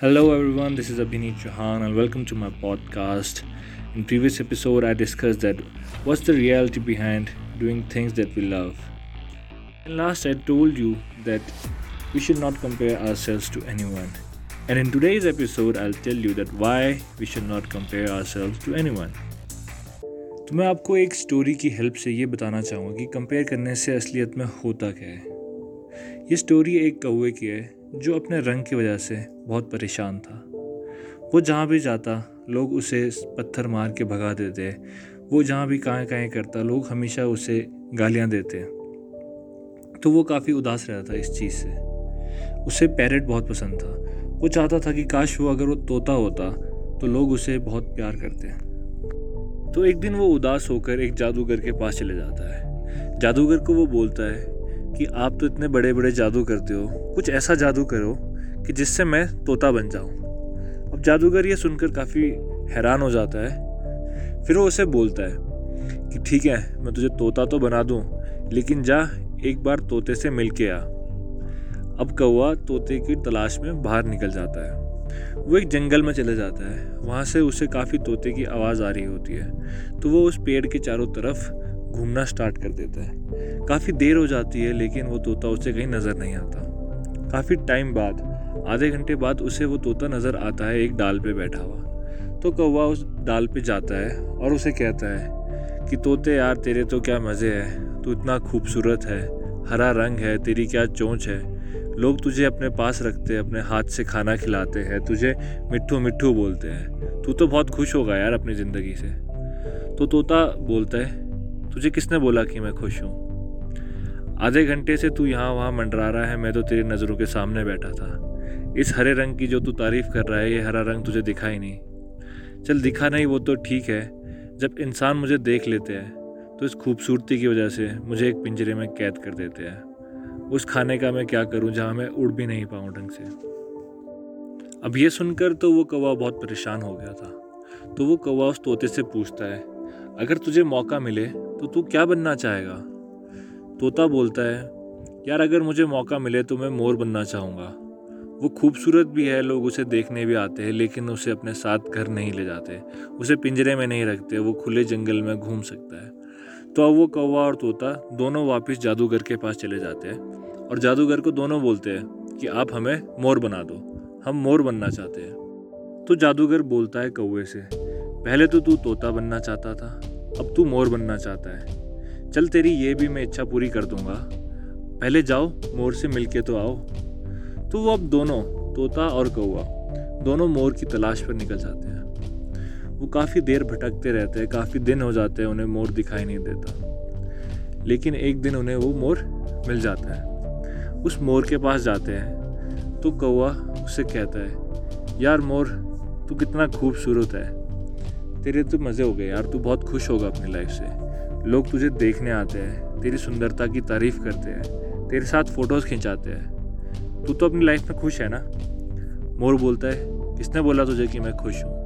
Hello everyone, this is Abhineet Chauhan and welcome to my podcast. In previous episode I discussed that what's the reality behind doing things that we love. And last I told you that we should not compare ourselves to anyone. And in today's episode I'll tell you that why we should not compare ourselves to anyone. तो मैं आपको एक story की help से ये बताना चाहूँगा कि कंपेयर करने से असलियत में होता क्या है ये स्टोरी एक कौए की है, जो अपने रंग की वजह से बहुत परेशान था। वो जहाँ भी जाता, लोग उसे पत्थर मार के भगा देते। वो जहाँ भी कहाँ कहाँ करता, लोग हमेशा उसे गालियाँ देते। तो वो काफ़ी उदास रहता था इस चीज़ से। उसे पैरेट बहुत पसंद था। वो चाहता था कि काश वो अगर वो तोता होता तो लोग उसे बहुत प्यार करते। तो एक दिन वो उदास होकर एक जादूगर के पास चले जाता है। जादूगर को वो बोलता है कि आप तो इतने बड़े बड़े जादू करते हो। कुछ ऐसा जादू करो कि जिससे मैं तोता बन जाऊँ। अब जादूगर ये सुनकर काफ़ी हैरान हो जाता है। फिर वो उसे बोलता है कि ठीक है, मैं तुझे तोता तो बना दूँ, लेकिन जा एक बार तोते से मिल के आ। अब कौआ तोते की तलाश में बाहर निकल जाता है। वो एक जंगल में चले जाता है। वहाँ से उसे काफ़ी तोते की आवाज़ आ रही होती है। तो वो उस पेड़ के चारों तरफ़ घूमना स्टार्ट कर देता है। काफ़ी देर हो जाती है, लेकिन वो तोता उसे कहीं नज़र नहीं आता। काफ़ी टाइम बाद, आधे घंटे बाद उसे वो तोता नज़र आता है एक डाल पे बैठा हुआ। तो कौवा उस डाल पे जाता है और उसे कहता है कि, तोते यार, तेरे तो क्या मज़े है? तू इतना खूबसूरत है, हरा रंग है, तेरी क्या चोंच है? लोग तुझे अपने पास रखते हैं, अपने हाथ से खाना खिलाते हैं, तुझे मिट्ठू मिट्ठू बोलते हैं। तू तो बहुत खुश होगा यार अपनी ज़िंदगी से। तो तोता बोलता है तुझे किसने बोला कि मैं खुश हूँ? आधे घंटे से तू यहाँ वहाँ मंडरा रहा है, मैं तो तेरी नज़रों के सामने बैठा था। इस हरे रंग की जो तू तारीफ़ कर रहा है, ये हरा रंग तुझे दिखा ही नहीं। चल, दिखा नहीं, वो तो ठीक है। जब इंसान मुझे देख लेते हैं तो इस खूबसूरती की वजह से मुझे एक पिंजरे में कैद कर देते हैं। उस खाने का मैं क्या करूँ, जहाँ मैं उड़ भी नहीं पाऊँ ढंग से? अब ये सुनकर तो वो कौवा बहुत परेशान हो गया था। तो वो कौवा उस तोते से पूछता है, अगर तुझे मौका मिले तो तू क्या बनना चाहेगा? तोता बोलता है, यार, अगर मुझे मौका मिले तो मैं मोर बनना चाहूँगा। वो खूबसूरत भी है, लोग उसे देखने भी आते हैं, लेकिन उसे अपने साथ घर नहीं ले जाते। उसे पिंजरे में नहीं रखते, वो खुले जंगल में घूम सकता है। तो अब वो कौवा और तोता दोनों वापस जादूगर के पास चले जाते हैं और जादूगर को दोनों बोलते हैं कि आप हमें मोर बना दो, हम मोर बनना चाहते हैं। तो जादूगर बोलता है कौवे से, पहले तो तू तोता बनना चाहता था अब तू मोर बनना चाहता है। चल तेरी ये भी मैं इच्छा पूरी कर दूँगा। पहले जाओ, मोर से मिलके तो आओ। तो वो अब दोनों, तोता और कौआ दोनों मोर की तलाश पर निकल जाते हैं। वो काफ़ी देर भटकते रहते हैं, काफ़ी दिन हो जाते हैं उन्हें मोर दिखाई नहीं देता। लेकिन एक दिन उन्हें वो मोर मिल जाता है। उस मोर के पास जाते हैं। तो कौआ उससे कहता है, यार मोर, तू कितना खूबसूरत है। तेरे तो मज़े हो गए यार, तू बहुत खुश होगा अपनी लाइफ से। लोग तुझे देखने आते हैं, तेरी सुंदरता की तारीफ़ करते हैं, तेरे साथ फ़ोटोज़ खिंचाते हैं। तू तो अपनी लाइफ में खुश है ना? मोर बोलता है, किसने बोला तुझे कि मैं खुश हूँ?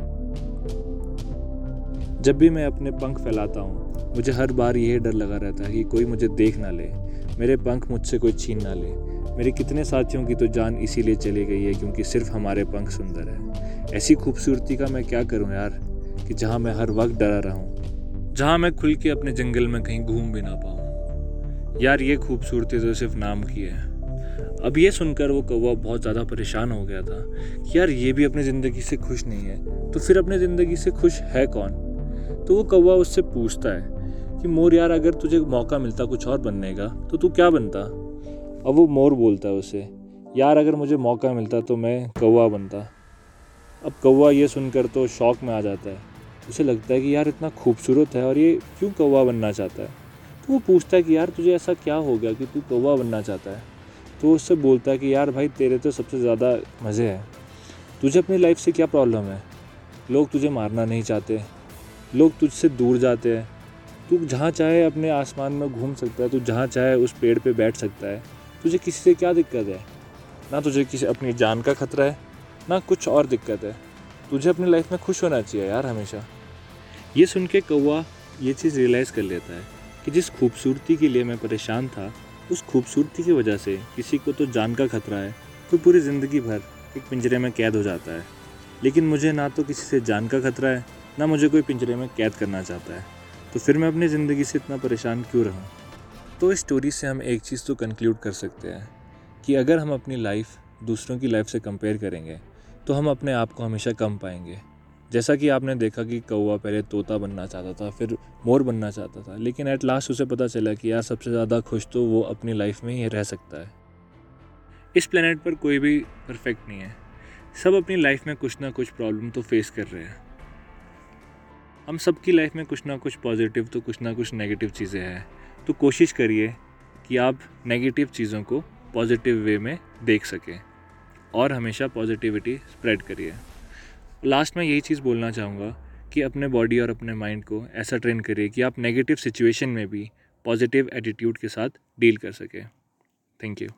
जब भी मैं अपने पंख फैलाता हूँ, मुझे हर बार यही डर लगा रहता है कि कोई मुझे देख ना ले, मेरे पंख मुझसे कोई छीन ना ले। मेरे कितने साथियों की तो जान इसीलिए चली गई है क्योंकि सिर्फ़ हमारे पंख सुंदर है। ऐसी खूबसूरती का मैं क्या करूँ यार? कि जहाँ मैं हर वक्त डरा रहा हूँ, जहाँ मैं खुल के अपने जंगल में कहीं घूम भी ना पाऊँ। यार, ये खूबसूरती तो सिर्फ़ नाम की है। अब ये सुनकर वो कौवा बहुत ज़्यादा परेशान हो गया था कि यार, ये भी अपनी ज़िंदगी से खुश नहीं है तो फिर अपनी ज़िंदगी से खुश है कौन? तो वो कौवा उससे पूछता है कि, मोर यार, अगर तुझे मौका मिलता कुछ और बनने का तो तू क्या बनता? अब वो मोर बोलता है उसे, यार, अगर मुझे मौका मिलता तो मैं कौवा बनता। अब कौवा ये सुनकर तो शौक में आ जाता है। उसे लगता है कि यार इतना खूबसूरत है और ये क्यों कौवा बनना चाहता है? तो वो पूछता है कि यार तुझे ऐसा क्या हो गया कि तू कौवा बनना चाहता है? तो उससे बोलता है कि यार भाई तेरे तो सबसे ज़्यादा मज़े हैं। तुझे अपनी लाइफ से क्या प्रॉब्लम है? लोग तुझे मारना नहीं चाहते। लोग तुझसे दूर जाते हैं। तू जहाँ चाहे अपने आसमान में घूम सकता है। तू जहाँ चाहे उस पेड़ पे बैठ सकता है। तुझे किसी से क्या दिक्कत है? ना तुझे किसी, अपनी जान का खतरा है, ना कुछ और दिक्कत है। तुझे अपनी लाइफ में खुश होना चाहिए यार हमेशा। ये सुन के कौआ ये चीज़ रियलाइज़ कर लेता है कि जिस खूबसूरती के लिए मैं परेशान था, उस खूबसूरती की वजह से किसी को तो जान का खतरा है तो पूरी ज़िंदगी भर एक पिंजरे में कैद हो जाता है। लेकिन मुझे ना तो किसी से जान का खतरा है, ना मुझे कोई पिंजरे में कैद करना चाहता है। तो फिर मैं अपनी ज़िंदगी से इतना परेशान क्यों रहूँ? तो इस स्टोरी से हम एक चीज़ तो कंक्लूड कर सकते हैं कि अगर हम अपनी लाइफ दूसरों की लाइफ से कंपेयर करेंगे तो हम अपने आप को हमेशा कम पाएँगे। जैसा कि आपने देखा कि कौवा पहले तोता बनना चाहता था, फिर मोर बनना चाहता था, लेकिन एट लास्ट उसे पता चला कि यार सबसे ज़्यादा खुश तो वो अपनी लाइफ में ही रह सकता है। इस प्लेनेट पर कोई भी परफेक्ट नहीं है। सब अपनी लाइफ में कुछ ना कुछ प्रॉब्लम तो फेस कर रहे हैं। हम सबकी लाइफ में कुछ ना कुछ पॉजिटिव तो कुछ ना कुछ नेगेटिव चीज़ें हैं। तो कोशिश करिए कि आप नेगेटिव चीज़ों को पॉजिटिव वे में देख सकें और हमेशा पॉजिटिविटी स्प्रेड करिए। लास्ट में यही चीज़ बोलना चाहूँगा कि अपने बॉडी और अपने माइंड को ऐसा ट्रेन करिए कि आप नेगेटिव सिचुएशन में भी पॉजिटिव एटीट्यूड के साथ डील कर सकें। Thank you